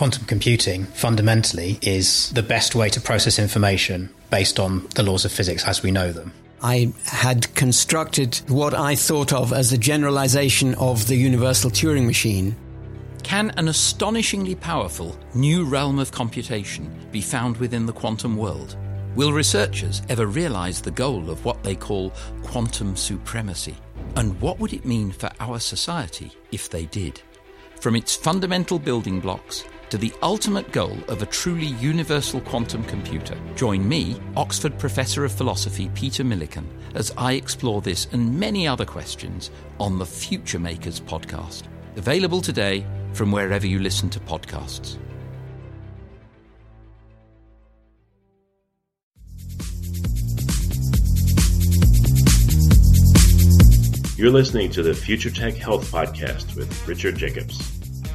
quantum computing fundamentally is the best way to process information based on the laws of physics as we know them. I had constructed what I thought of as a generalization of the universal Turing machine. Can an astonishingly powerful new realm of computation be found within the quantum world? Will researchers ever realize the goal of what they call quantum supremacy? And what would it mean for our society if they did? From its fundamental building blocks to the ultimate goal of a truly universal quantum computer. Join me, Oxford Professor of Philosophy Peter Millican, as I explore this and many other questions on the Future Makers podcast. Available today from wherever you listen to podcasts. You're listening to the Future Tech Health Podcast with Richard Jacobs.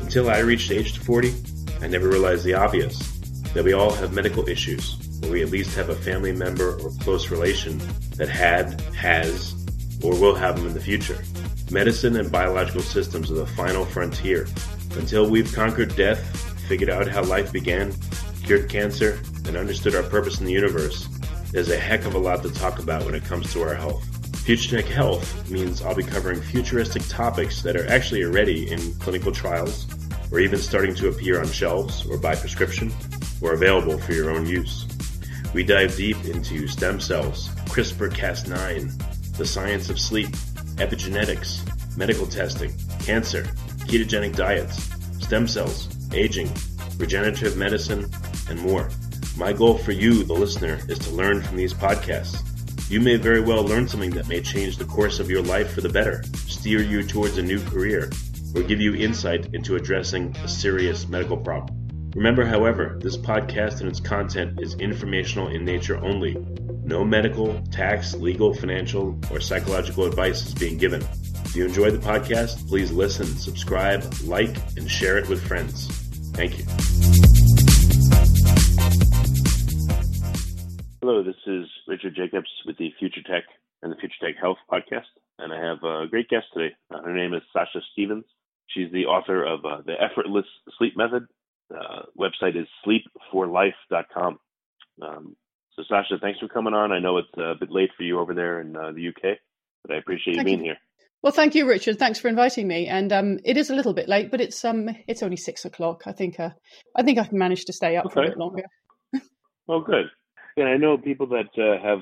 Until I reached age 40, I never realized the obvious that we all have medical issues, or we at least have a family member or close relation that had, has, or will have them in the future. Medicine and biological systems are the final frontier. Until we've conquered death, figured out how life began, cured cancer, and understood our purpose in the universe, there's a heck of a lot to talk about when it comes to our health. Future Tech Health means I'll be covering futuristic topics that are actually already in clinical trials or even starting to appear on shelves or by prescription or available for your own use. We dive deep into stem cells, CRISPR Cas9, the science of sleep, epigenetics, medical testing, cancer, ketogenic diets, stem cells, aging, regenerative medicine, and more. My goal for you, the listener, is to learn from these podcasts. You may very well learn something that may change the course of your life for the better, steer you towards a new career, or give you insight into addressing a serious medical problem. Remember, however, this podcast and its content is informational in nature only. No medical, tax, legal, financial, or psychological advice is being given. If you enjoy the podcast, please listen, subscribe, like, and share it with friends. Thank you. Hello, this is Richard Jacobs with the Future Tech and the Future Tech Health podcast, and I have a great guest today. Uh, her name is Sasha Stephens. She's the author of uh, The Effortless Sleep Method. Uh, website is sleepforlife.com. Um, so, Sasha, thanks for coming on. I know it's a bit late for you over there in uh, the UK, but I appreciate thank you being you. here. Well, thank you, Richard. Thanks for inviting me. And um, it is a little bit late, but it's um, it's only six o'clock. I think uh, I think I can manage to stay up for a Okay. bit longer. Well, good. And I know people that uh, have,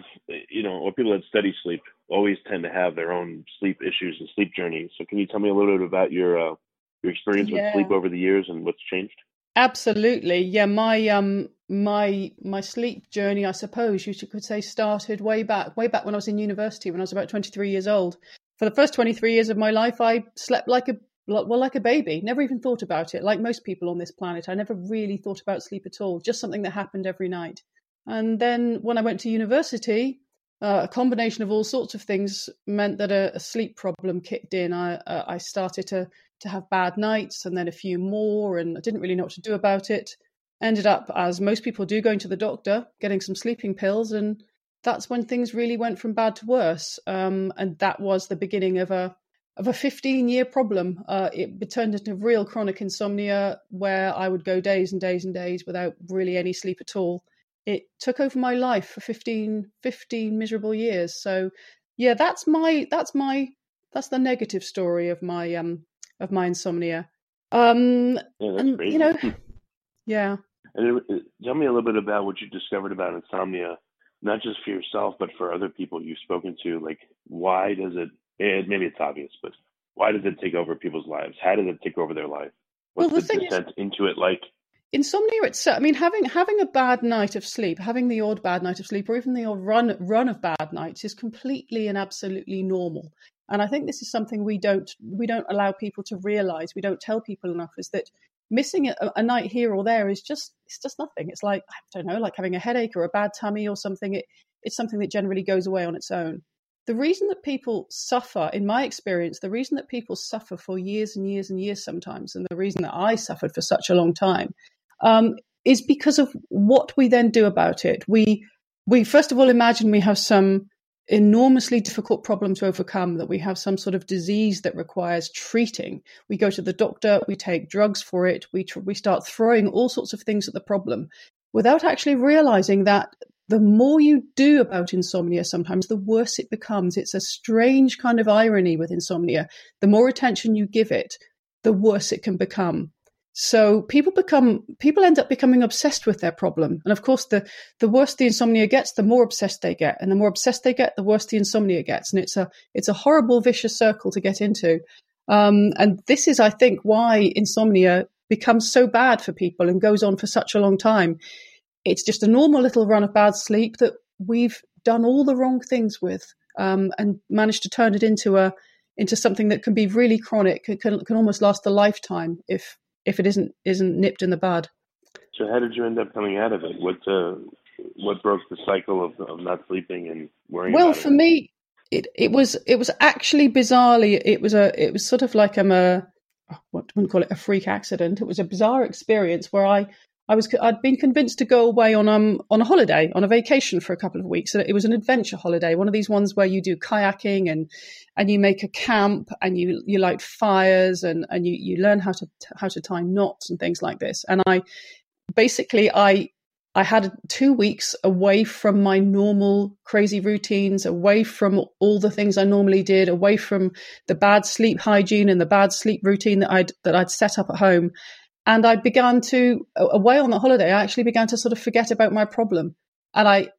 you know, or people that study sleep always tend to have their own sleep issues and sleep journeys. So, can you tell me a little bit about your uh, your experience Yeah. with sleep over the years and what's changed? Absolutely, yeah. My um, my my sleep journey, I suppose you could say, started way back, way back when I was in university, when I was about twenty three years old. For the first twenty three years of my life, I slept like a well, like a baby. Never even thought about it. Like most people on this planet, I never really thought about sleep at all. Just something that happened every night. And then when I went to university, uh, a combination of all sorts of things meant that a, a sleep problem kicked in. I uh, I started to to have bad nights, and then a few more, and I didn't really know what to do about it. Ended up, as most people do, going to the doctor, getting some sleeping pills, and that's when things really went from bad to worse. Um, and that was the beginning of a of a 15 year problem. Uh, it turned into real chronic insomnia where I would go days and days and days without really any sleep at all. It took over my life for 15, 15 miserable years. So yeah, that's my that's my that's the negative story of my um of my insomnia. Um Yeah, and crazy. you know yeah. And it, it- tell me a little bit about what you discovered about insomnia, not just for yourself, but for other people you've spoken to. Like, why does it? it maybe it's obvious, but why does it take over people's lives? How does it take over their life? Well, What's the the, thing is- descent into it like? Insomnia itself i mean having having a bad night of sleep having the odd bad night of sleep or even the odd run run of bad nights is completely and absolutely normal. And i think this is something we don't we don't allow people to realize we don't tell people enough is that missing a, a night here or there is just it's just nothing. It's like i don't know like having a headache or a bad tummy or something it, it's something that generally goes away on its own. The reason that people suffer, in my experience, the reason that people suffer for years and years and years sometimes, and the reason that I suffered for such a long time, um, is because of what we then do about it. We we first of all imagine we have some enormously difficult problem to overcome, that we have some sort of disease that requires treating. We go to the doctor, we take drugs for it, we, tr- we start throwing all sorts of things at the problem without actually realizing that the more you do about insomnia, sometimes the worse it becomes. It's a strange kind of irony with insomnia. The more attention you give it, the worse it can become. So people become people end up becoming obsessed with their problem, and of course, the the worse the insomnia gets, the more obsessed they get, and the more obsessed they get, the worse the insomnia gets, and it's a it's a horrible vicious circle to get into. Um, and this is, I think, why insomnia becomes so bad for people and goes on for such a long time. It's just a normal little run of bad sleep that we've done all the wrong things with um, and managed to turn it into a into something that can be really chronic. It can, can almost last a lifetime if if it isn't isn't nipped in the bud. So how did you end up coming out of it? What uh, what broke the cycle of, of not sleeping and worrying? Well, for it? me, it it was it was actually bizarrely it was a it was sort of like I'm a what wouldn't call it a freak accident. It was a bizarre experience where I I was I'd been convinced to go away on um on a holiday on a vacation for a couple of weeks. So It was an adventure holiday, one of these ones where you do kayaking and and you make a camp and you you light fires and and you you learn how to how to tie knots and things like this. And I basically I I had two weeks away from my normal crazy routines, away from all the things I normally did, away from the bad sleep hygiene and the bad sleep routine that I'd that I'd set up at home and I began to, away on the holiday, I actually began to sort of forget about my problem. And I,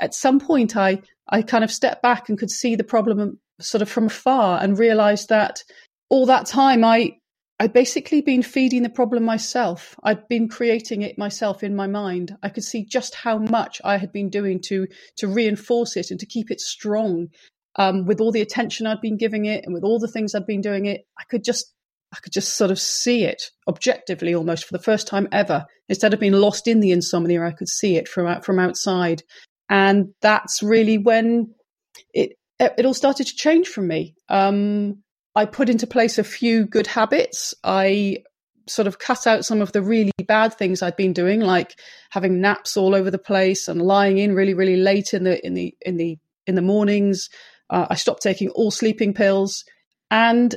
at some point, I, I kind of stepped back and could see the problem sort of from afar and realized that all that time I, I'd basically been feeding the problem myself. I'd been creating it myself in my mind. I could see just how much I had been doing to to reinforce it and to keep it strong. Um, with all the attention I'd been giving it and with all the things I'd been doing it, I could just I could just sort of see it objectively almost for the first time ever. Instead of being lost in the insomnia, I could see it from from outside. And that's really when it it all started to change for me. Um, I put into place a few good habits. I sort of cut out some of the really bad things I'd been doing, like having naps all over the place and lying in really, really late in the in the in the in the mornings. Uh, I stopped taking all sleeping pills, and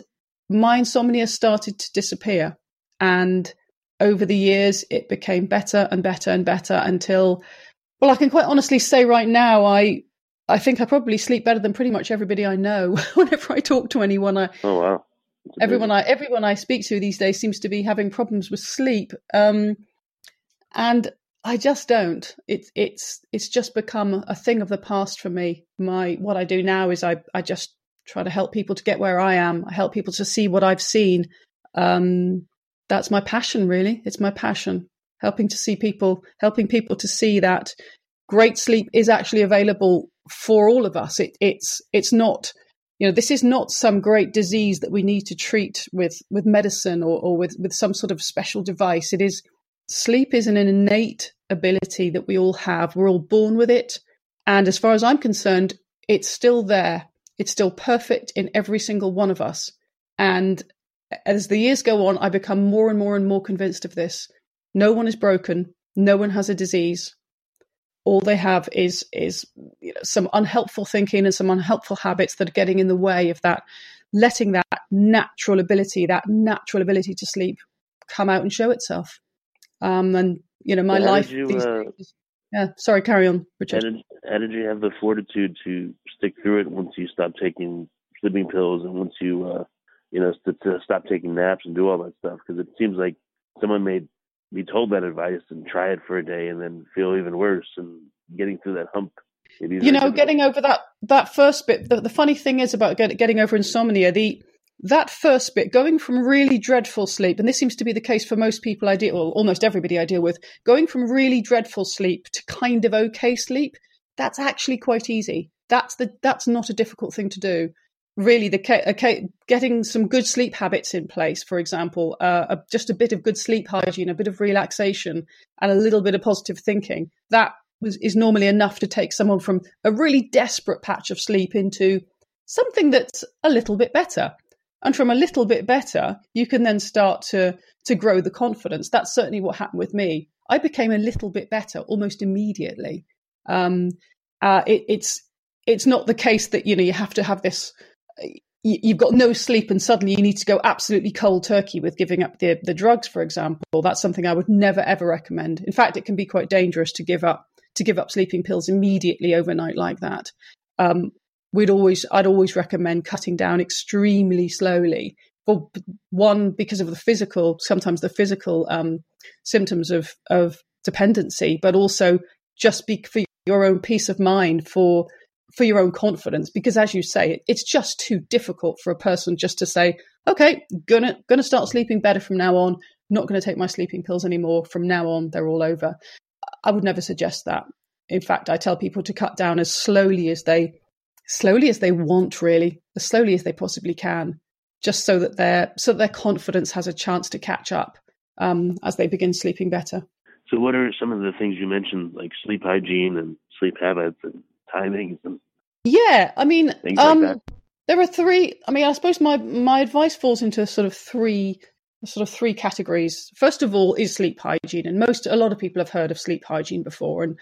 my insomnia started to disappear. And over the years, it became better and better and better until, well, I can quite honestly say right now, I, I think I probably sleep better than pretty much everybody I know. Whenever I talk to anyone, I, oh wow, everyone I everyone I speak to these days seems to be having problems with sleep, um, and I just don't. It's it's it's just become a thing of the past for me. My what I do now is I I just try to help people to get where I am. I help people to see what I've seen. Um, that's my passion, really. It's my passion, helping to see people, helping people to see that great sleep is actually available for all of us. It, it's it's not, you know, this is not some great disease that we need to treat with with medicine or, or with with some sort of special device. It is sleep is an innate ability that we all have. We're all born with it, and as far as I'm concerned, it's still there. It's still perfect in every single one of us. And as the years go on, I become more and more and more convinced of this. No one is broken. No one has a disease. All they have is is you know, some unhelpful thinking and some unhelpful habits that are getting in the way of that, letting that natural ability, that natural ability to sleep, come out and show itself. Um, and you know, my life. You, uh, yeah, sorry, carry on, Richard. How did, how did, you have the fortitude to stick through it once you stopped taking sleeping pills and once you, uh, you know, to, to stop taking naps and do all that stuff? Because it seems like someone may be told that advice and try it for a day and then feel even worse and getting through that hump. You know, getting over that that first bit. The, the funny thing is about get, getting over insomnia. The that first bit, going from really dreadful sleep, and this seems to be the case for most people I deal, well, almost everybody I deal with, going from really dreadful sleep to kind of okay sleep, that's actually quite easy. That's the that's not a difficult thing to do. Really, the okay, getting some good sleep habits in place, for example, uh, just a bit of good sleep hygiene, a bit of relaxation, and a little bit of positive thinking. That was, is normally enough to take someone from a really desperate patch of sleep into something that's a little bit better. And from a little bit better, you can then start to to grow the confidence. That's certainly what happened with me. I became a little bit better almost immediately. Um, uh, it, it's it's not the case that you know you have to have this you've got no sleep and suddenly you need to go absolutely cold turkey with giving up the, the drugs for example that's something i would never ever recommend in fact it can be quite dangerous to give up to give up sleeping pills immediately overnight like that um, we'd always i'd always recommend cutting down extremely slowly for one because of the physical sometimes the physical um, symptoms of of dependency but also just be for your own peace of mind for for your own confidence because as you say it's just too difficult for a person just to say okay gonna gonna start sleeping better from now on not going to take my sleeping pills anymore from now on they're all over. I would never suggest that. In fact i tell people to cut down as slowly as they slowly as they want really as slowly as they possibly can just so that their so that their confidence has a chance to catch up um, as they begin sleeping better so what are some of the things you mentioned like sleep hygiene and sleep habits and timings and yeah, I mean, um, like there are three. I mean, I suppose my my advice falls into sort of three sort of three categories. First of all, is sleep hygiene, and most a lot of people have heard of sleep hygiene before, and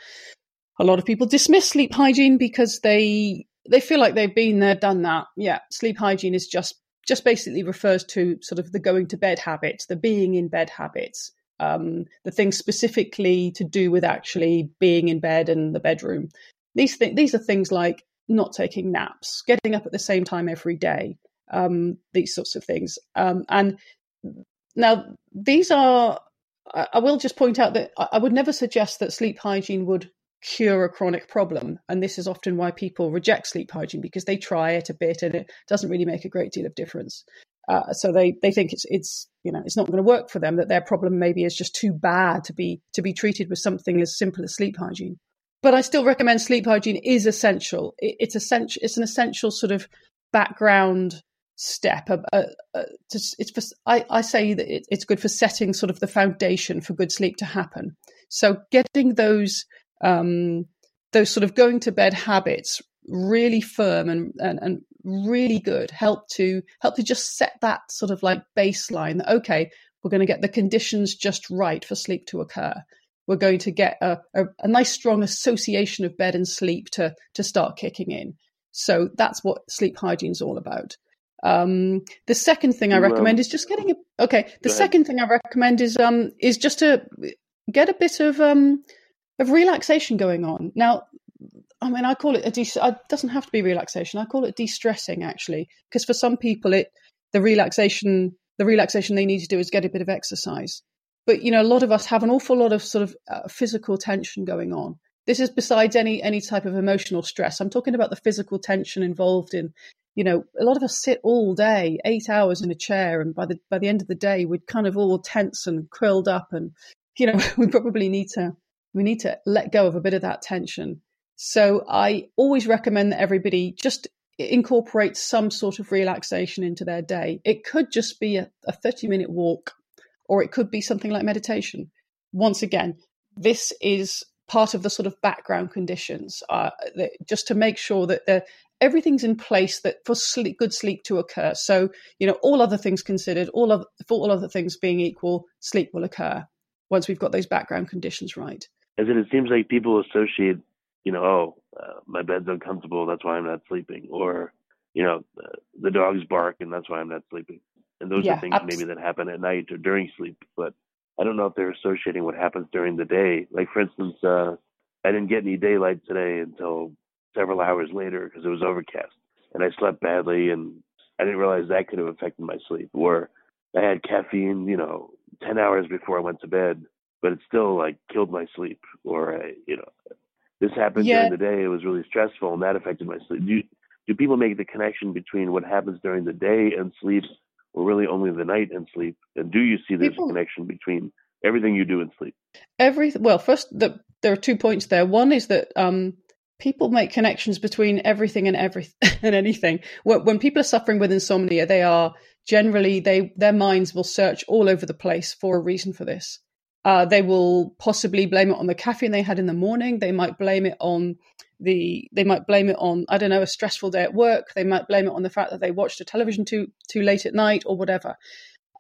a lot of people dismiss sleep hygiene because they they feel like they've been there, done that. Yeah, sleep hygiene is just just basically refers to sort of the going to bed habits, the being in bed habits, um, the things specifically to do with actually being in bed and the bedroom. These th- these are things like not taking naps, getting up at the same time every day, um, these sorts of things. Um, and now these are, I, will just point out that I would never suggest that sleep hygiene would cure a chronic problem. And this is often why people reject sleep hygiene because they try it a bit and it doesn't really make a great deal of difference. Uh, so they, they think it's it's you know it's not going to work for them that their problem maybe is just too bad to be to be treated with something as simple as sleep hygiene but I still recommend sleep hygiene is essential. It, it's essential. It's an essential sort of background step. Uh, uh, uh it's for, I, I, say that it, it's good for setting sort of the foundation for good sleep to happen. So getting those um, those sort of going to bed habits really firm and, and, and really good help to help to just set that sort of like baseline that okay we're going to get the conditions just right for sleep to occur we're going to get a, a, a, nice strong association of bed and sleep to to start kicking in. So that's what sleep hygiene is all about. Um, the second thing I recommend is just getting a okay. The second thing I recommend is um is just to get a bit of um of relaxation going on. Now, I mean, I call it a de- it doesn't have to be relaxation. I call it de-stressing actually, because for some people, it the relaxation the relaxation they need to do is get a bit of exercise. But you know, a lot of us have an awful lot of sort of uh, physical tension going on. This is besides any any type of emotional stress. I'm talking about the physical tension involved in, you know, a lot of us sit all day, eight hours in a chair, and by the by the end of the day, we're kind of all tense and curled up, and you know, we probably need to we need to let go of a bit of that tension. So I always recommend that everybody just incorporate some sort of relaxation into their day. It could just be a, a 30 minute walk or it could be something like meditation. Once again, this is part of the sort of background conditions, uh, that, just to make sure that everything's in place that for sleep, good sleep to occur. So, you know, all other things considered, all of for all other things being equal, sleep will occur once we've got those background conditions right. As it, it seems like people associate, you know, oh, uh, my bed's uncomfortable, that's why I'm not sleeping, or you know, uh, the dogs bark and that's why I'm not sleeping and those yeah, are things absolutely. maybe that happen at night or during sleep. But I don't know if they're associating what happens during the day. Like for instance, uh, I didn't get any daylight today until several hours later because it was overcast, and I slept badly, and I didn't realize that could have affected my sleep. Or I had caffeine, you know, ten hours before I went to bed, but it still like killed my sleep. Or I, you know, this happened yeah. during the day. It was really stressful, and that affected my sleep. Do, do people make the connection between what happens during the day and sleep or really only the night and sleep? And do you see this People, connection between everything you do and sleep? Every well, first the, there are two points there. One is that um, people make connections between everything and everything and anything. When, when people are suffering with insomnia, they are generally they their minds will search all over the place for a reason for this. Uh, they will possibly blame it on the caffeine they had in the morning. They might blame it on the they might blame it on I don't know a stressful day at work. They might blame it on the fact that they watched a television too too late at night or whatever.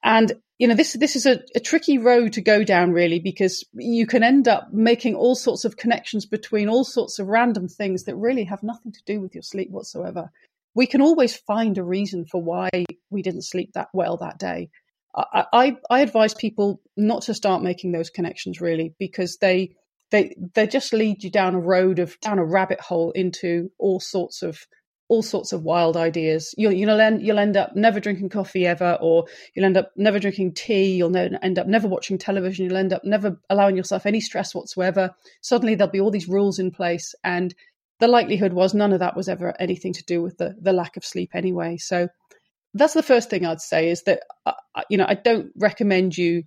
and you know this this is a, a, tricky road to go down really because you can end up making all sorts of connections between all sorts of random things that really have nothing to do with your sleep whatsoever we can always find a reason for why we didn't sleep that well that day I, I, advise people not to start making those connections really because they they they just lead you down a road of down a rabbit hole into all sorts of all sorts of wild ideas. You'll you'll end you'll end up never drinking coffee ever, or you'll end up never drinking tea. You'll end up never watching television. You'll end up never allowing yourself any stress whatsoever. Suddenly there'll be all these rules in place, and the likelihood was none of that was ever anything to do with the the lack of sleep anyway. So that's the first thing I'd say is that uh, uh, you know I don't recommend you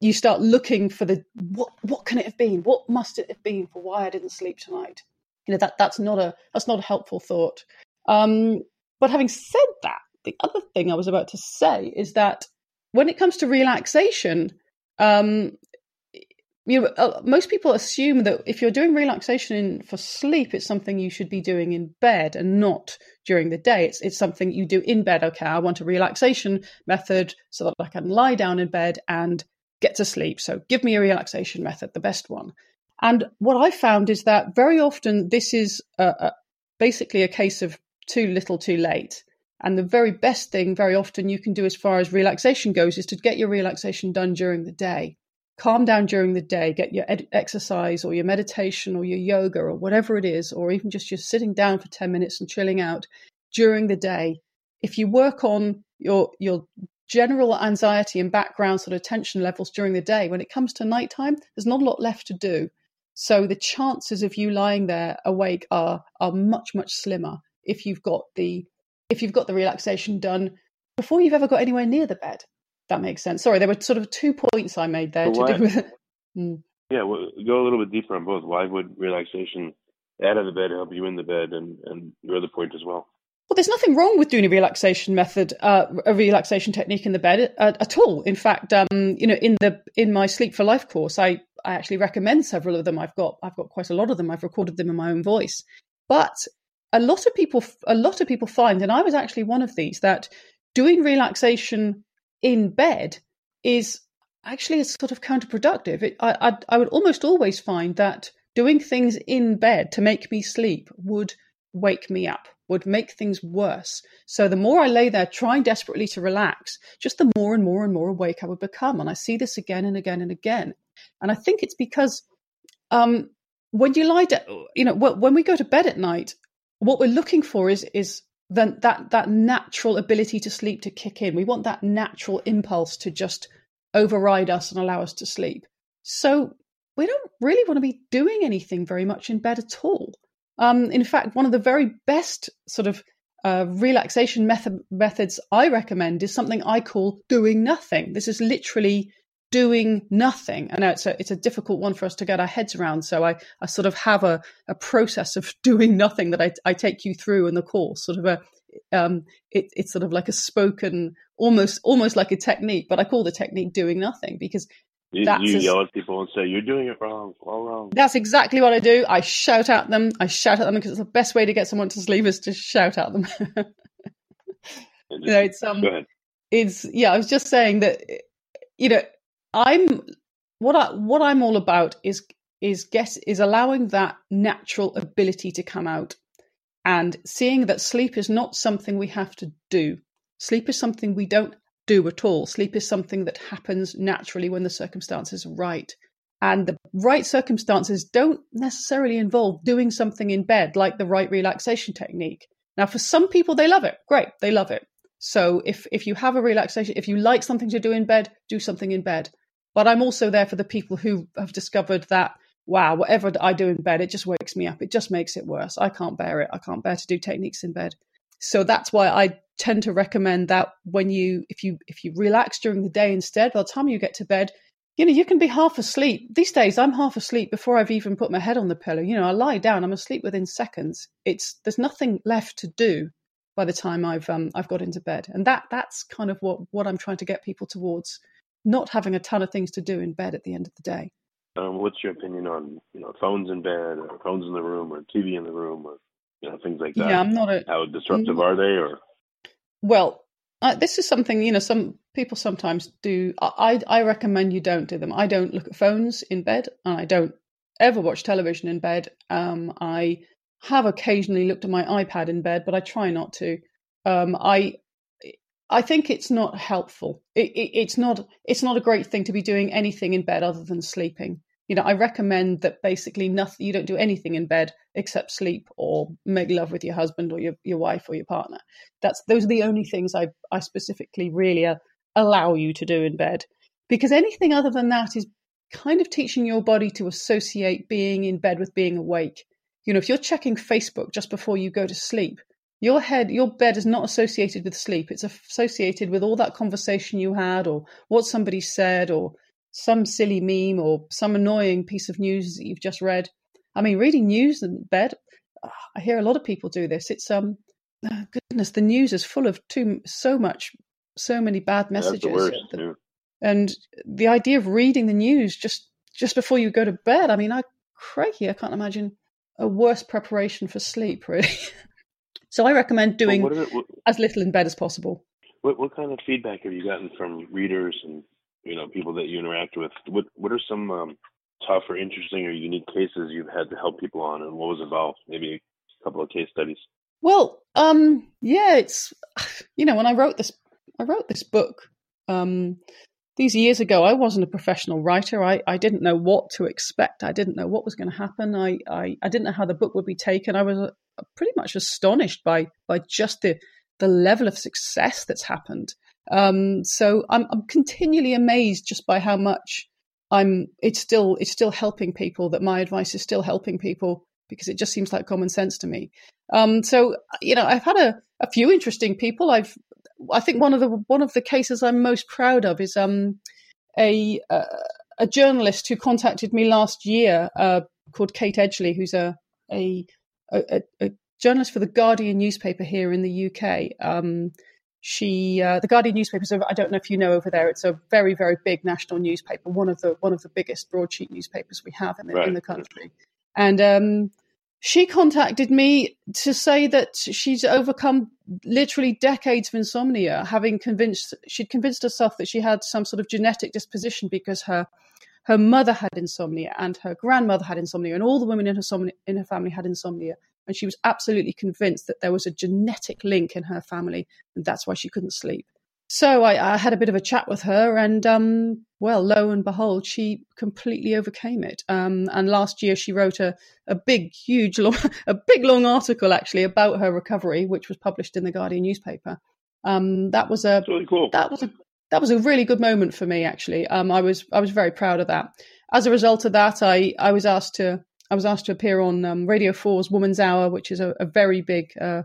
you start looking for the what what can it have been? What must it have been for why I didn't sleep tonight? You know that that's not a that's not a helpful thought. Um, but having said that, the other thing I was about to say is that when it comes to relaxation, um, you know, most people assume that if you're doing relaxation for sleep, it's something you should be doing in bed and not during the day. It's it's something you do in bed. Okay, I want a relaxation method so that I can lie down in bed and get to sleep. So give me a relaxation method, the best one. And what I found is that very often this is a, a, basically a case of too little, too late. And the very best thing, very often, you can do as far as relaxation goes is to get your relaxation done during the day calm down during the day, get your ed- exercise or your meditation or your yoga or whatever it is, or even just you're sitting down for 10 minutes and chilling out during the day. If you work on your, your general anxiety and background sort of tension levels during the day, when it comes to nighttime, there's not a lot left to do. So the chances of you lying there awake are are much much slimmer if you've got the if you've got the relaxation done before you've ever got anywhere near the bed that makes sense. Sorry, there were sort of two points I made there to do with. Mm. Yeah, well, go a little bit deeper on both. Why would relaxation out of the bed help you in the bed, and and your other point as well? Well, there's nothing wrong with doing a relaxation method, uh, a relaxation technique in the bed uh, at all. In fact, um, you know, in the in my Sleep for Life course, I I actually recommend several of them. I've got I've got quite a lot of them. I've recorded them in my own voice. But a lot of people a lot of people find, and I was actually one of these, that doing relaxation in bed is actually a sort of counterproductive. It, I, I, I would almost always find that doing things in bed to make me sleep would wake me up, would make things worse. So the more I lay there trying desperately to relax, just the more and more and more awake I would become. And I see this again and again and again. And I think it's because um, when you lie down, you know, when we go to bed at night, what we're looking for is is then that that natural ability to sleep to kick in. We want that natural impulse to just override us and allow us to sleep. So we don't really want to be doing anything very much in bed at all. Um, in fact, one of the very best sort of uh, relaxation method, methods I recommend is something I call doing nothing. This is literally doing nothing. I know it's a it's a difficult one for us to get our heads around. So I, I sort of have a, a process of doing nothing that I, I take you through in the course, sort of a um, it, it's sort of like a spoken, almost almost like a technique, but I call the technique doing nothing because you, you yell at people and say you're doing it wrong, all wrong. That's exactly what I do. I shout at them. I shout at them because it's the best way to get someone to sleep is to shout at them. you know, it's um, it's yeah. I was just saying that you know I'm what I what I'm all about is is guess is allowing that natural ability to come out and seeing that sleep is not something we have to do. Sleep is something we don't do at all. Sleep is something that happens naturally when the circumstances are right. And the right circumstances don't necessarily involve doing something in bed like the right relaxation technique. Now, for some people, they love it. Great, they love it. So if if you have a relaxation, if you like something to do in bed, do something in bed. But I'm also there for the people who have discovered that wow, whatever I do in bed, it just wakes me up. It just makes it worse. I can't bear it. I can't bear to do techniques in bed. So that's why I tend to recommend that when you if you if you relax during the day instead, by the time you get to bed, you know, you can be half asleep. These days I'm half asleep before I've even put my head on the pillow. You know, I lie down, I'm asleep within seconds. It's there's nothing left to do by the time I've um, I've got into bed, and that that's kind of what what I'm trying to get people towards, not having a ton of things to do in bed at the end of the day. Um, what's your opinion on you know phones in bed, or phones in the room, or TV in the room, or you know things like that? Yeah, I'm not a. How disruptive are they, or? Well, uh, this is something you know. Some people sometimes do. I I recommend you don't do them. I don't look at phones in bed, and I don't ever watch television in bed. Um, I have occasionally looked at my iPad in bed, but I try not to. Um, I I think it's not helpful. It, it, it's not it's not a great thing to be doing anything in bed other than sleeping. You know, I recommend that basically nothing. You don't do anything in bed except sleep or make love with your husband or your, your wife or your partner. That's those are the only things I I specifically really uh, allow you to do in bed. Because anything other than that is kind of teaching your body to associate being in bed with being awake. You know, if you're checking Facebook just before you go to sleep, your head, your bed is not associated with sleep. It's associated with all that conversation you had, or what somebody said, or some silly meme, or some annoying piece of news that you've just read. I mean, reading news in bed. Ah, I hear a lot of people do this. It's um, oh goodness, the news is full of too so much, so many bad messages. Worst. And the idea of reading the news just just before you go to bed. I mean, I crikey, I can't imagine a worse preparation for sleep, really. So I recommend doing well, it, what, as little in bed as possible. What, what kind of feedback have you gotten from readers and you know people that you interact with? What what are some um, tough or interesting or unique cases you've had to help people on, and what was involved? Maybe a couple of case studies. Well, um, yeah, it's you know when I wrote this, I wrote this book. Um, these years ago, I wasn't a professional writer. I, I didn't know what to expect. I didn't know what was going to happen. I, I, I didn't know how the book would be taken. I was pretty much astonished by by just the the level of success that's happened. Um, so I'm, I'm continually amazed just by how much I'm. It's still it's still helping people. That my advice is still helping people because it just seems like common sense to me. Um, so you know, I've had a, a few interesting people. I've I think one of the one of the cases I'm most proud of is um, a a journalist who contacted me last year uh, called Kate Edgley, who's a a a, a, journalist for the Guardian newspaper here in the UK. Um, she, uh, the Guardian newspaper, so I don't know if you know over there, it's a very, very big national newspaper, one of the one of the biggest broadsheet newspapers we have in the, right. in the country. And um, she contacted me to say that she's overcome literally decades of insomnia, having convinced she'd convinced herself that she had some sort of genetic disposition because her her mother had insomnia and her grandmother had insomnia and all the women in her, in her family had insomnia. And she was absolutely convinced that there was a genetic link in her family and that's why she couldn't sleep so I, I had a bit of a chat with her and um, well lo and behold she completely overcame it um, and last year she wrote a, a big huge long a big long article actually about her recovery which was published in the guardian newspaper um, that was a really cool. that was a that was a really good moment for me actually. Um, I was I was very proud of that. As a result of that, I I was asked to I was asked to appear on um, Radio 4's Woman's Hour, which is a, a very big uh,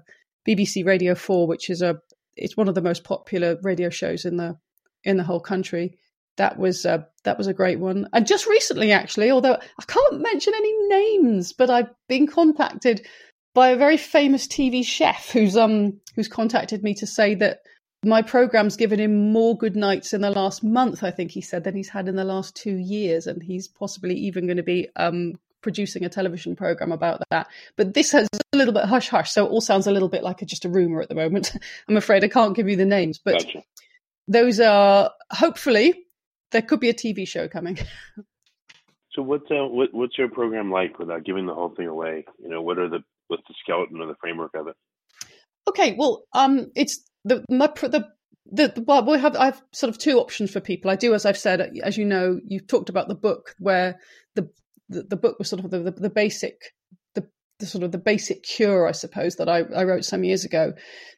BBC Radio 4, which is a it's one of the most popular radio shows in the in the whole country. That was uh, that was a great one. And just recently, actually, although I can't mention any names, but I've been contacted by a very famous TV chef who's um who's contacted me to say that my program's given him more good nights in the last month, I think he said, than he's had in the last two years. And he's possibly even going to be um, producing a television program about that. But this has a little bit hush hush. So it all sounds a little bit like a, just a rumor at the moment. I'm afraid I can't give you the names, but gotcha. those are hopefully there could be a TV show coming. so what's uh, what, what's your program like without giving the whole thing away? You know, what are the what's the skeleton or the framework of it? Okay, well, um, it's the my the the, well, we have I have sort of two options for people. I do, as I've said, as you know, you've talked about the book where the the, the book was sort of the, the, the basic the, sort of the basic cure, I suppose, that I, I wrote some years ago.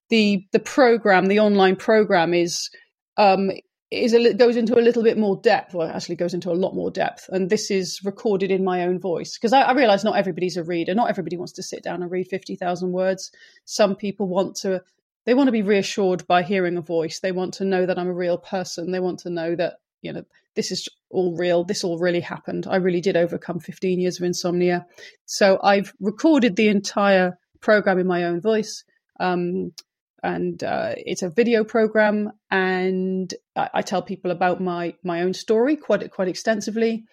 The the program, the online program, is um, is a, goes into a little bit more depth. Well, actually, goes into a lot more depth, and this is recorded in my own voice because I, I realize not everybody's a reader. Not everybody wants to sit down and read fifty thousand words. Some people want to they want to be reassured by hearing a voice. They want to know that I'm a real person. They want to know that, you know, this is all real. This all really happened. I really did overcome 15 years of insomnia. So I've recorded the entire program in my own voice. Um, and uh, it's a video program, and I, I, tell people about my my own story quite quite extensively.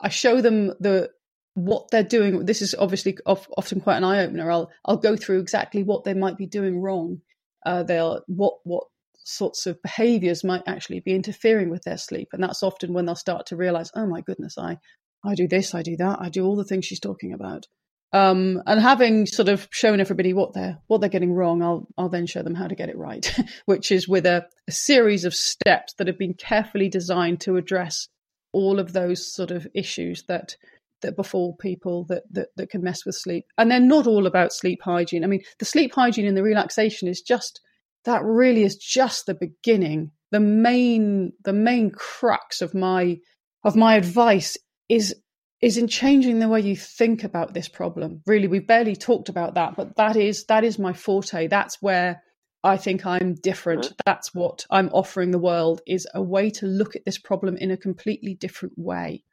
I show them the what they're doing. This is obviously often quite an eye opener. I'll I'll go through exactly what they might be doing wrong uh, they'll what what sorts of behaviors might actually be interfering with their sleep. And that's often when they'll start to realize, oh my goodness, I, I do this, I do that, I do all the things she's talking about. Um, and having sort of shown everybody what they're what they're getting wrong, I'll I'll then show them how to get it right, which is with a, a series of steps that have been carefully designed to address all of those sort of issues that that befall people that, that that can mess with sleep. And they're not all about sleep hygiene. I mean, the sleep hygiene and the relaxation is just that really is just the beginning. The main the main crux of my of my advice is is in changing the way you think about this problem. Really, we've barely talked about that, but that is that is my forte. That's where I think I'm different. That's what I'm offering the world is a way to look at this problem in a completely different way.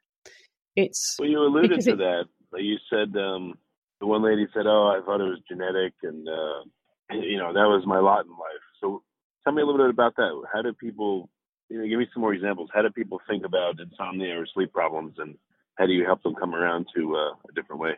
It's well, you alluded to it, that. You said um, the one lady said, "Oh, I thought it was genetic," and uh, you know that was my lot in life. So, tell me a little bit about that. How do people? You know, give me some more examples. How do people think about insomnia or sleep problems, and how do you help them come around to uh, a different way?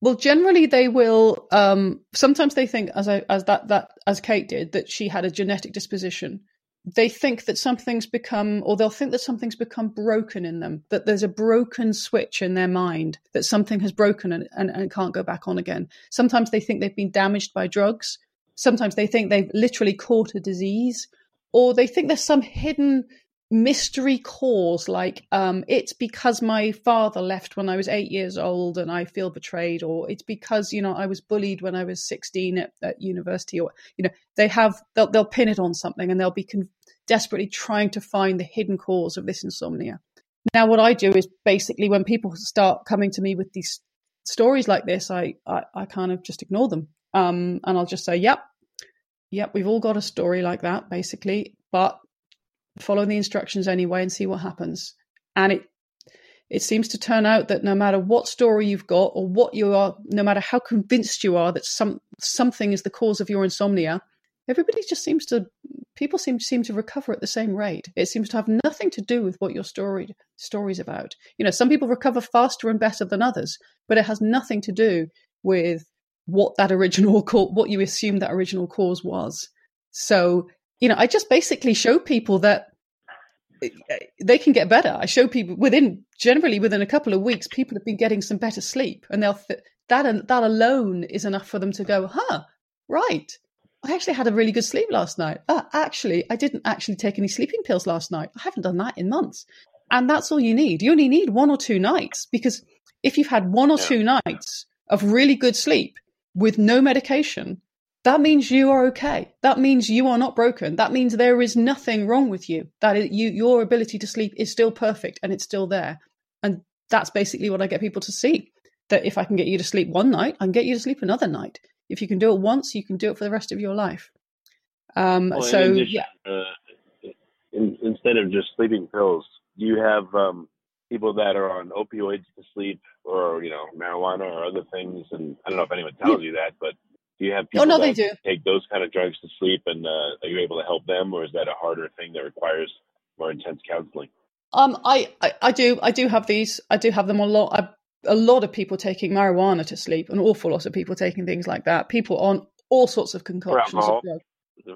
Well, generally they will. Um, sometimes they think, as I, as that that as Kate did, that she had a genetic disposition. They think that something's become, or they'll think that something's become broken in them. That there's a broken switch in their mind. That something has broken and, and, and can't go back on again. Sometimes they think they've been damaged by drugs. Sometimes they think they've literally caught a disease, or they think there's some hidden mystery cause like um, it's because my father left when i was eight years old and i feel betrayed or it's because you know i was bullied when i was 16 at, at university or you know they have they'll, they'll pin it on something and they'll be con- desperately trying to find the hidden cause of this insomnia. Now what i do is basically when people start coming to me with these stories like this i i, I kind of just ignore them um, and i'll just say yep yep we've all got a story like that basically but follow the instructions anyway and see what happens. And it it seems to turn out that no matter what story you've got or what you are, no matter how convinced you are that some something is the cause of your insomnia, everybody just seems to people seem seem to recover at the same rate. It seems to have nothing to do with what your story story's about. You know, some people recover faster and better than others, but it has nothing to do with what that original cause, what you assume that original cause was. So you know, I just basically show people that they can get better. I show people within generally within a couple of weeks, people have been getting some better sleep, and they'll th- that that alone is enough for them to go, huh, right. I actually had a really good sleep last night. Ah, actually, I didn't actually take any sleeping pills last night. I haven't done that in months. And that's all you need. You only need one or two nights because if you've had one or two nights of really good sleep with no medication, that means you are okay. That means you are not broken. That means there is nothing wrong with you. That is, you, your ability to sleep is still perfect and it's still there. And that's basically what I get people to see. That if I can get you to sleep one night, I can get you to sleep another night. If you can do it once, you can do it for the rest of your life. Um, well, so addition, yeah. Uh, in, instead of just sleeping pills, do you have um, people that are on opioids to sleep, or you know, marijuana or other things? And I don't know if anyone tells you that, but do you have people oh, no, they do. take those kind of drugs to sleep, and uh, are you able to help them, or is that a harder thing that requires more intense counseling? Um, I, I, I do I do have these. I do have them a lot. I, a lot of people taking marijuana to sleep. An awful lot of people taking things like that. People on all sorts of concoctions of drugs. Mm-hmm.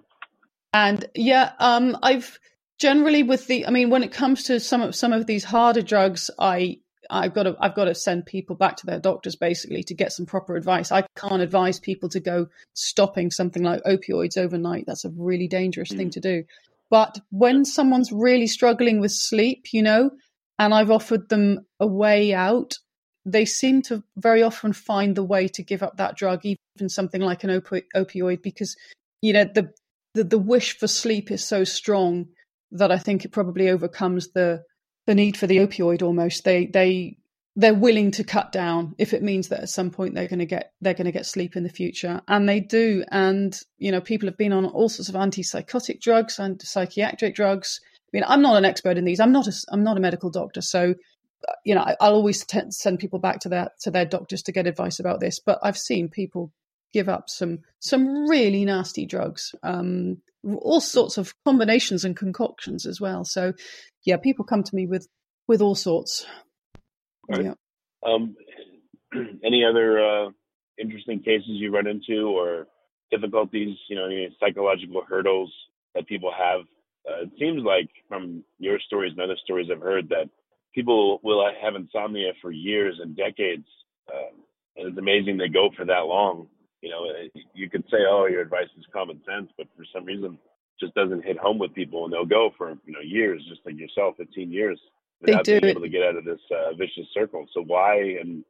And yeah, um, I've generally with the. I mean, when it comes to some of some of these harder drugs, I I've got to I've got to send people back to their doctors basically to get some proper advice. I can't advise people to go stopping something like opioids overnight. That's a really dangerous mm. thing to do. But when someone's really struggling with sleep, you know, and I've offered them a way out, they seem to very often find the way to give up that drug, even something like an opi- opioid, because you know the, the the wish for sleep is so strong that I think it probably overcomes the the need for the opioid almost. They they they're willing to cut down if it means that at some point they're going to get they're going to get sleep in the future and they do. And you know people have been on all sorts of antipsychotic drugs and psychiatric drugs. I mean i'm not an expert in these. I'm not a i'm not a medical doctor so uh, you know I, will always t- send people back to their to their doctors to get advice about this but i've seen people give up some some really nasty drugs um, all sorts of combinations and concoctions as well. So, yeah, people come to me with with all sorts. Right. Yeah. Um, any other uh, interesting cases you run into or difficulties? You know, any psychological hurdles that people have. Uh, it seems like from your stories and other stories I've heard that people will have insomnia for years and decades. Um, and it's amazing they go for that long. You know, you could say, "Oh, your advice is common sense," but for some reason, just doesn't hit home with people, and they'll go for you know years, just like yourself, 15 years, without being able to get out of this uh, vicious circle. So why? And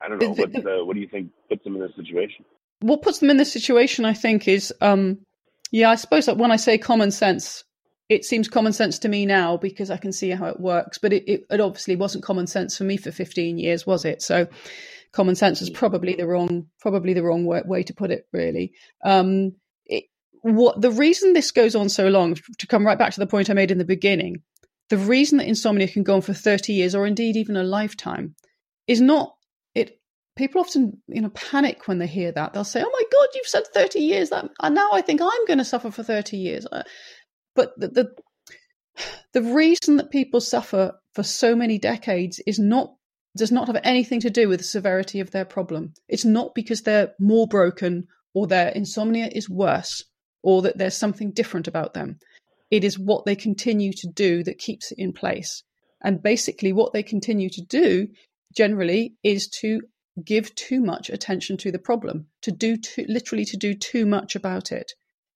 I don't know. What, uh, what do you think puts them in this situation? What puts them in this situation, I think, is um, yeah, I suppose that when I say common sense, it seems common sense to me now because I can see how it works. But it, it, it obviously wasn't common sense for me for 15 years, was it? So common sense is probably the wrong probably the wrong way, way to put it. Really, um, it, what the reason this goes on so long to come right back to the point I made in the beginning. The reason that insomnia can go on for 30 years or indeed even a lifetime is not it people often you know panic when they hear that they'll say oh my god you've said 30 years that and now i think i'm going to suffer for 30 years uh, but the, the the reason that people suffer for so many decades is not does not have anything to do with the severity of their problem. It's not because they're more broken or their insomnia is worse or that there's something different about them. It is what they continue to do that keeps it in place. And basically, what they continue to do generally is to give too much attention to the problem, to do too, literally to do too much about it.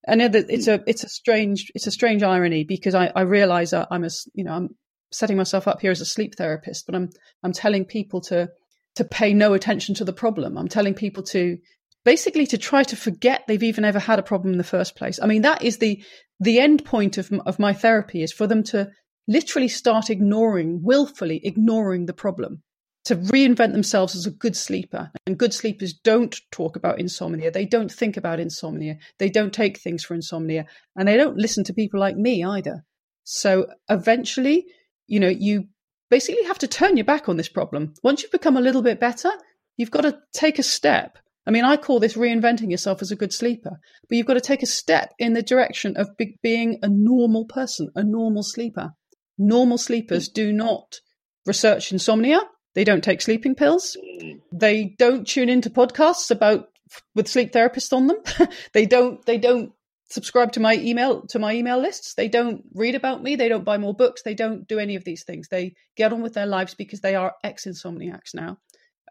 That it's a it's a strange it's a strange irony because I, I realize I'm a you know I'm setting myself up here as a sleep therapist, but I'm I'm telling people to to pay no attention to the problem. I'm telling people to basically to try to forget they've even ever had a problem in the first place. I mean that is the the end point of of my therapy is for them to literally start ignoring willfully ignoring the problem to reinvent themselves as a good sleeper. And good sleepers don't talk about insomnia. They don't think about insomnia. They don't take things for insomnia. And they don't listen to people like me either. So eventually, you know, you basically have to turn your back on this problem. Once you've become a little bit better, you've got to take a step. I mean, I call this reinventing yourself as a good sleeper, but you've got to take a step in the direction of be- being a normal person, a normal sleeper. Normal sleepers do not research insomnia they don't take sleeping pills. They don't tune into podcasts about with sleep therapists on them. they don't they don't subscribe to my email to my email lists. They don't read about me. They don't buy more books. They don't do any of these things. They get on with their lives because they are ex insomniacs now.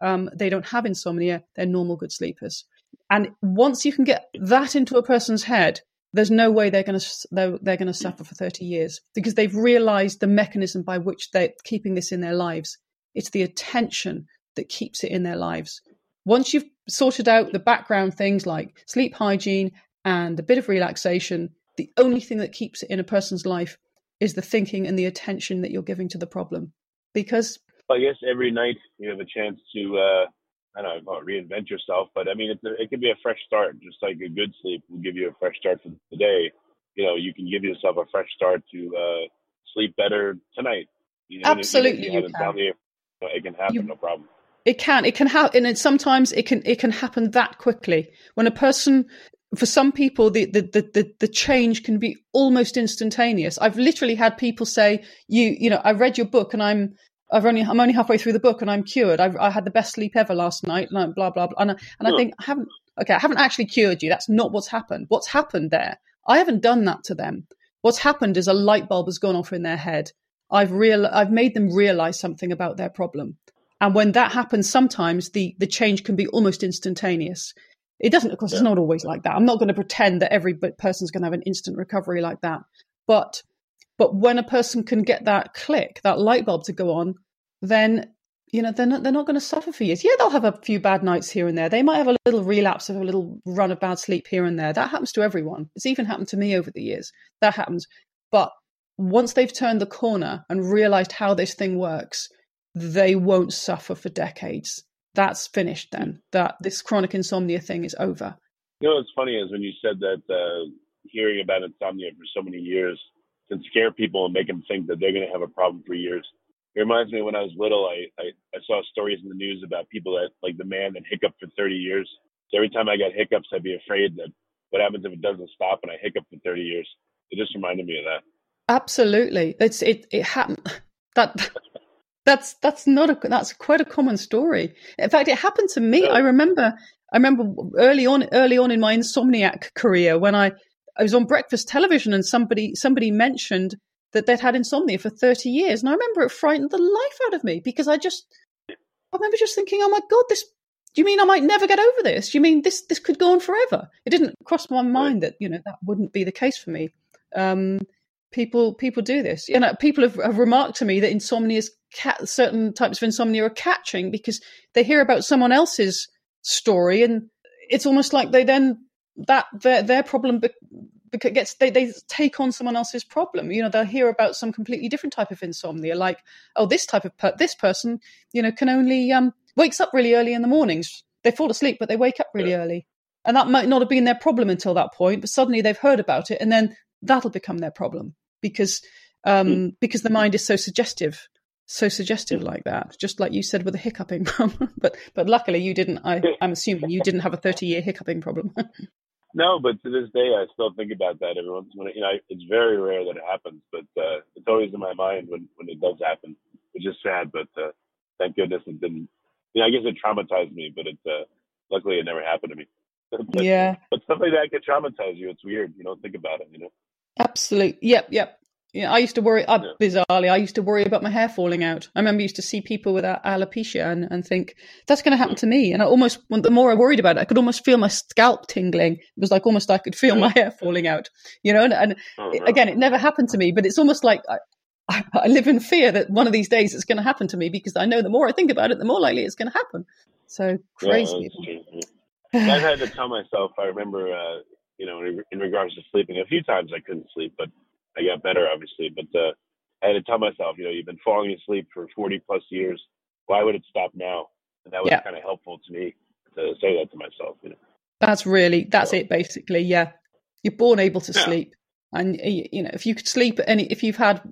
Um, they don't have insomnia. They're normal good sleepers. And once you can get that into a person's head, there's no way they're going to they're, they're going to suffer for 30 years because they've realized the mechanism by which they're keeping this in their lives it's the attention that keeps it in their lives. Once you've sorted out the background things like sleep hygiene and a bit of relaxation, the only thing that keeps it in a person's life is the thinking and the attention that you're giving to the problem. Because I guess every night you have a chance to, uh, I don't know, reinvent yourself. But I mean, it's a, it can be a fresh start, just like a good sleep will give you a fresh start for the day. You know, you can give yourself a fresh start to uh, sleep better tonight. You know, Absolutely, you, you can it can happen, you, no problem. It can. It can happen, and sometimes it can. It can happen that quickly. When a person, for some people, the the the the change can be almost instantaneous. I've literally had people say, "You, you know, I read your book, and I'm." I've only I'm only halfway through the book and I'm cured. I've, I had the best sleep ever last night. And blah blah blah. And, and I think I haven't. Okay, I haven't actually cured you. That's not what's happened. What's happened there? I haven't done that to them. What's happened is a light bulb has gone off in their head I've real I've made them realize something about their problem. And when that happens, sometimes the the change can be almost instantaneous. It doesn't, of course, yeah. it's not always like that. I'm not going to pretend that every person's going to have an instant recovery like that. But but when a person can get that click, that light bulb to go on, then you know they're not they're not going to suffer for years. Yeah, they'll have a few bad nights here and there. They might have a little relapse of a little run of bad sleep here and there. That happens to everyone. It's even happened to me over the years. That happens. But once they've turned the corner and realized how this thing works, they won't suffer for decades. That's finished then. That this chronic insomnia thing is over. You know what's funny is when you said that uh, hearing about insomnia for so many years can scare people and make them think that they're going to have a problem for years. It reminds me when I was little, I, I, I saw stories in the news about people that, like the man that hiccuped for 30 years. So every time I got hiccups, I'd be afraid that what happens if it doesn't stop and I hiccup for 30 years. It just reminded me of that. Absolutely, it's it it happened that. That's that's not a that's quite a common story. In fact, it happened to me. I remember I remember early on early on in my insomniac career when I I was on breakfast television and somebody somebody mentioned that they'd had insomnia for 30 years. And I remember it frightened the life out of me because I just, I remember just thinking, oh my God, this, do you mean I might never get over this? Do you mean this, this could go on forever? It didn't cross my mind that, you know, that wouldn't be the case for me. Um, people, people do this. You know, people have, have remarked to me that insomnia is, certain types of insomnia are catching because they hear about someone else's story and it's almost like they then that their their problem be- because gets they, they take on someone else's problem you know they'll hear about some completely different type of insomnia like oh this type of per- this person you know can only um wakes up really early in the mornings they fall asleep but they wake up really yeah. early and that might not have been their problem until that point but suddenly they've heard about it and then that'll become their problem because um mm. because the mind is so suggestive so suggestive mm. like that just like you said with the hiccuping problem but but luckily you didn't I, i'm assuming you didn't have a 30 year hiccuping problem No, but to this day, I still think about that every once in a while. You know, it's very rare that it happens, but uh, it's always in my mind when when it does happen, which is sad. But uh, thank goodness it didn't. You know, I guess it traumatized me, but it uh, luckily it never happened to me. but, yeah. But something that can traumatize you. It's weird. You don't think about it. You know. Absolutely. Yep. Yep. Yeah, I used to worry, uh, bizarrely, I used to worry about my hair falling out. I remember I used to see people with alopecia and, and think, that's going to happen to me. And I almost, the more I worried about it, I could almost feel my scalp tingling. It was like almost I could feel my hair falling out, you know? And, and oh, no. again, it never happened to me, but it's almost like I, I live in fear that one of these days it's going to happen to me because I know the more I think about it, the more likely it's going to happen. So crazy. Yeah, I've had to tell myself, I remember, uh, you know, in regards to sleeping, a few times I couldn't sleep, but I got better, obviously, but uh, I had to tell myself, you know, you've been falling asleep for 40 plus years. Why would it stop now? And that was yeah. kind of helpful to me to say that to myself. You know, that's really that's so, it, basically. Yeah, you're born able to yeah. sleep, and you know, if you could sleep any, if you've had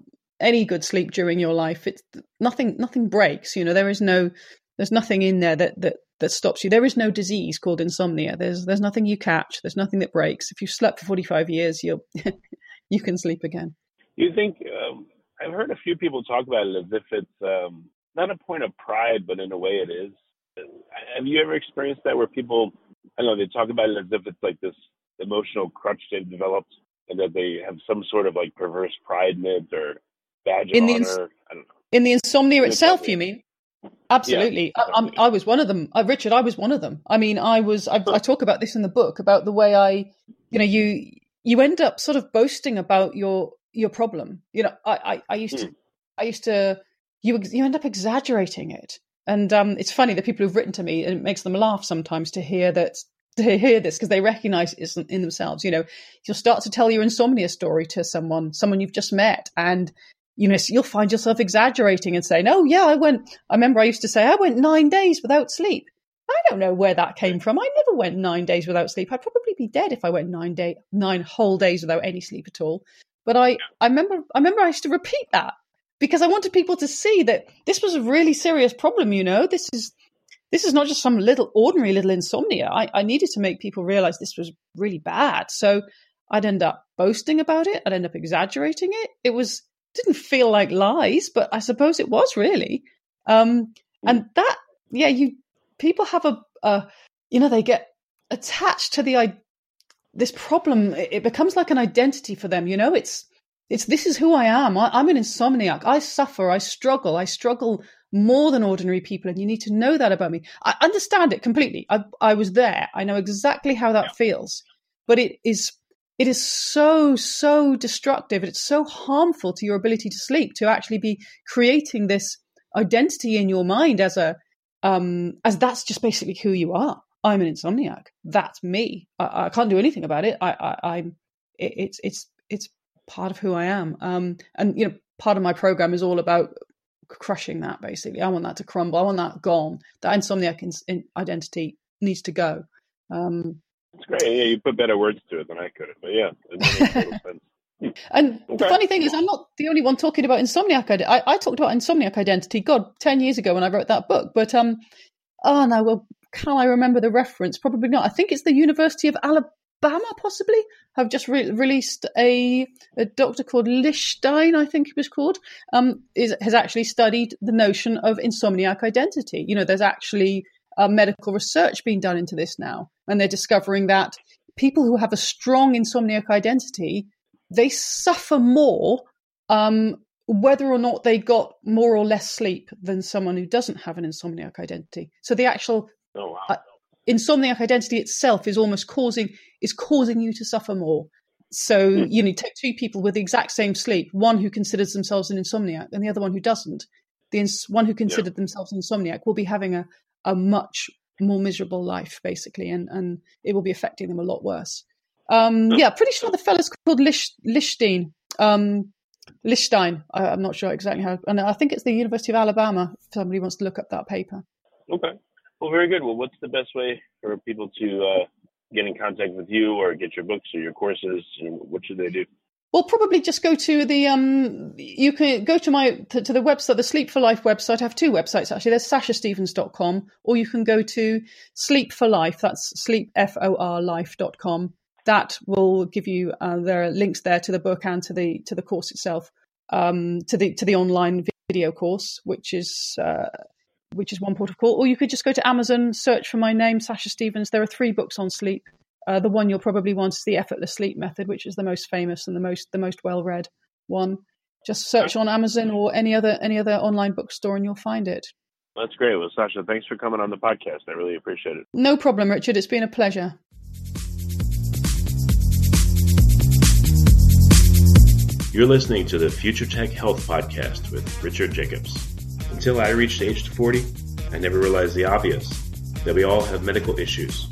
any good sleep during your life, it's nothing. Nothing breaks. You know, there is no, there's nothing in there that that that stops you. There is no disease called insomnia. There's there's nothing you catch. There's nothing that breaks. If you've slept for 45 years, you're you can sleep again. You think um, I've heard a few people talk about it as if it's um, not a point of pride, but in a way it is. Have you ever experienced that where people, I don't know, they talk about it as if it's like this emotional crutch they've developed, and that they have some sort of like perverse pride in it or badge of in honor? The I don't know. In the insomnia itself, you mean? Absolutely. Yeah, I, I, was one of them. Uh, Richard, I was one of them. I mean, I was, I, I, talk about this in the book about the way I, you know, you, you end up sort of boasting about your your problem. You know, I I, I used to hmm. I used to you you end up exaggerating it, and um, it's funny the people who've written to me and it makes them laugh sometimes to hear that to hear this because they recognize it in themselves. You know, you'll start to tell your insomnia story to someone, someone you've just met, and you know you'll find yourself exaggerating and saying, "Oh yeah, I went." I remember I used to say I went nine days without sleep. I don't know where that came from. I never went nine days without sleep. I'd probably be dead if I went nine day nine whole days without any sleep at all. But I, I remember I remember I used to repeat that because I wanted people to see that this was a really serious problem, you know. This is this is not just some little ordinary little insomnia. I, I needed to make people realize this was really bad. So I'd end up boasting about it, I'd end up exaggerating it. It was didn't feel like lies, but I suppose it was really. Um, and that yeah, you people have a, a you know, they get attached to the this problem. It becomes like an identity for them. You know, it's it's this is who I am. I, I'm an insomniac. I suffer. I struggle. I struggle more than ordinary people, and you need to know that about me. I understand it completely. I I was there. I know exactly how that yeah. feels, but it is it is so so destructive it's so harmful to your ability to sleep to actually be creating this identity in your mind as a um, as that's just basically who you are. I'm an insomniac. That's me. I, I can't do anything about it. I, I, am it, it's it's it's part of who I am. Um, and you know, part of my program is all about crushing that. Basically, I want that to crumble. I want that gone. That insomniac in, in identity needs to go. Um, it's great. Yeah, you put better words to it than I could have. But yeah, it makes total sense. And okay. the funny thing is, I'm not the only one talking about insomniac. I, I talked about insomniac identity, God, 10 years ago when I wrote that book. But, um, oh no, well, can I remember the reference? Probably not. I think it's the University of Alabama, possibly, have just re- released a, a doctor called Lichstein, I think he was called, um, is, has actually studied the notion of insomniac identity. You know, there's actually uh, medical research being done into this now. And they're discovering that people who have a strong insomniac identity, they suffer more um, whether or not they got more or less sleep than someone who doesn't have an insomniac identity. So the actual oh, wow. uh, insomniac identity itself is almost causing is causing you to suffer more. So mm. you know, take two people with the exact same sleep, one who considers themselves an insomniac and the other one who doesn't. The ins- one who considered yeah. themselves insomniac will be having a, a much more miserable life, basically, and, and it will be affecting them a lot worse. Um, yeah, pretty sure the fellow's called Lish, Lichstein. Um, Lichstein. I, am not sure exactly how, and I think it's the University of Alabama. If somebody wants to look up that paper. Okay. Well, very good. Well, what's the best way for people to uh, get in contact with you or get your books or your courses? And what should they do? Well, probably just go to the um. You can go to my to, to, the website, the Sleep for Life website. I have two websites actually. There's sashastephens.com, or you can go to Sleep for Life. That's sleep f o r. That will give you uh, there are links there to the book and to the to the course itself, um, to the to the online video course, which is uh, which is one port of call. Or you could just go to Amazon, search for my name, Sasha Stephens. There are three books on sleep. Uh, the one you'll probably want is the effortless sleep method, which is the most famous and the most the most well read one. Just search on Amazon or any other any other online bookstore, and you'll find it. That's great. Well, Sasha, thanks for coming on the podcast. I really appreciate it. No problem, Richard. It's been a pleasure. You're listening to the Future Tech Health Podcast with Richard Jacobs. Until I reached age 40, I never realized the obvious that we all have medical issues or